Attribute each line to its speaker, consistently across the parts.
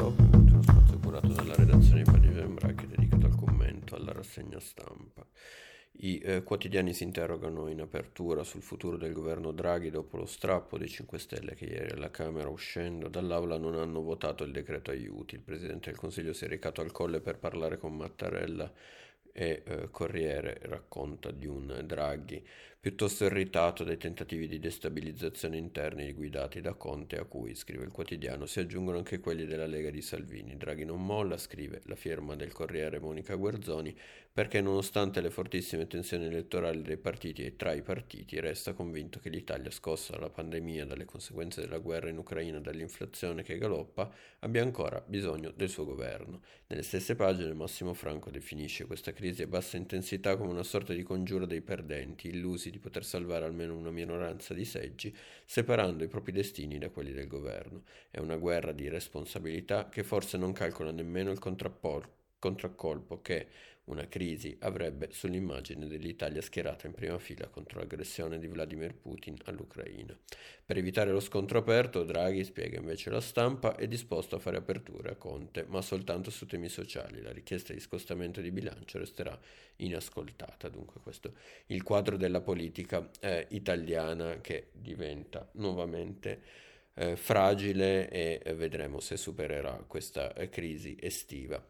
Speaker 1: Stop, uno spazio curato dalla redazione di Pagine Embrache dedicato al commento, alla rassegna stampa. I eh, quotidiani si interrogano in apertura sul futuro del governo Draghi dopo lo strappo dei 5 Stelle che ieri alla Camera uscendo dall'aula non hanno votato il decreto aiuti. Il Presidente del Consiglio si è recato al colle per parlare con Mattarella e eh, Corriere racconta di un Draghi piuttosto irritato dai tentativi di destabilizzazione interni guidati da Conte a cui, scrive il quotidiano, si aggiungono anche quelli della Lega di Salvini. Draghi non molla, scrive la firma del Corriere Monica Guerzoni, perché nonostante le fortissime tensioni elettorali dei partiti e tra i partiti resta convinto che l'Italia scossa dalla pandemia, dalle conseguenze della guerra in Ucraina, dall'inflazione che galoppa, abbia ancora bisogno del suo governo. Nelle stesse pagine Massimo Franco definisce questa crisi a bassa intensità come una sorta di congiura dei perdenti, illusi di poter salvare almeno una minoranza di seggi, separando i propri destini da quelli del governo. È una guerra di responsabilità che forse non calcola nemmeno il contraccolpo che una crisi avrebbe sull'immagine dell'Italia schierata in prima fila contro l'aggressione di Vladimir Putin all'Ucraina. Per evitare lo scontro aperto, Draghi, spiega invece la stampa, è disposto a fare aperture a Conte, ma soltanto su temi sociali. La richiesta di scostamento di bilancio resterà inascoltata. Dunque questo è il quadro della politica eh, italiana che diventa nuovamente eh, fragile e eh, vedremo se supererà questa eh, crisi estiva.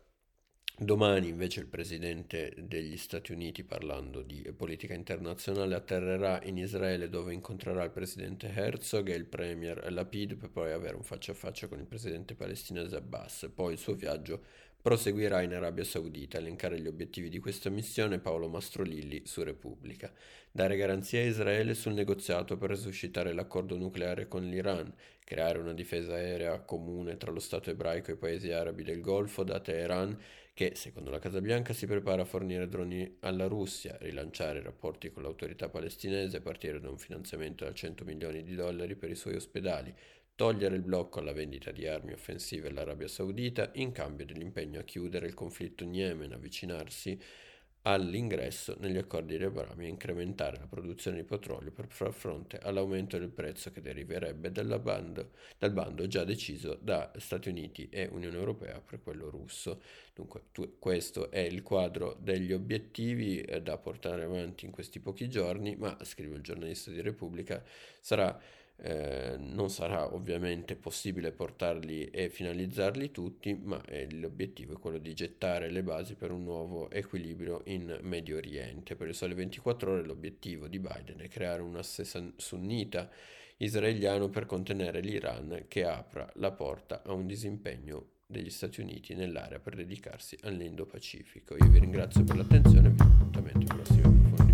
Speaker 1: Domani invece il presidente degli Stati Uniti, parlando di politica internazionale, atterrerà in Israele dove incontrerà il presidente Herzog e il premier Lapid per poi avere un faccia a faccia con il presidente palestinese Abbas. Poi il suo viaggio proseguirà in Arabia Saudita. A elencare gli obiettivi di questa missione Paolo Mastrolilli su Repubblica. Dare garanzia a Israele sul negoziato per resuscitare l'accordo nucleare con l'Iran, creare una difesa aerea comune tra lo Stato ebraico e i paesi arabi del Golfo da Teheran che, secondo la Casa Bianca, si prepara a fornire droni alla Russia, rilanciare i rapporti con l'autorità palestinese a partire da un finanziamento da 100 milioni di dollari per i suoi ospedali, togliere il blocco alla vendita di armi offensive all'Arabia Saudita in cambio dell'impegno a chiudere il conflitto in Yemen, avvicinarsi all'ingresso negli accordi di Abramo e incrementare la produzione di petrolio per far fronte all'aumento del prezzo che deriverebbe bando, dal bando già deciso da Stati Uniti e Unione Europea per quello russo. Dunque tu, questo è il quadro degli obiettivi eh, da portare avanti in questi pochi giorni, ma scrive il giornalista di Repubblica, sarà eh, non sarà ovviamente possibile portarli e finalizzarli tutti, ma eh, l'obiettivo è quello di gettare le basi per un nuovo equilibrio in Medio Oriente. Per le sole 24 ore l'obiettivo di Biden è creare un asse sunnita israeliano per contenere l'Iran che apra la porta a un disimpegno degli Stati Uniti nell'area per dedicarsi all'Indo-Pacifico. Io vi ringrazio per l'attenzione e vi appuntamento al prossimo video.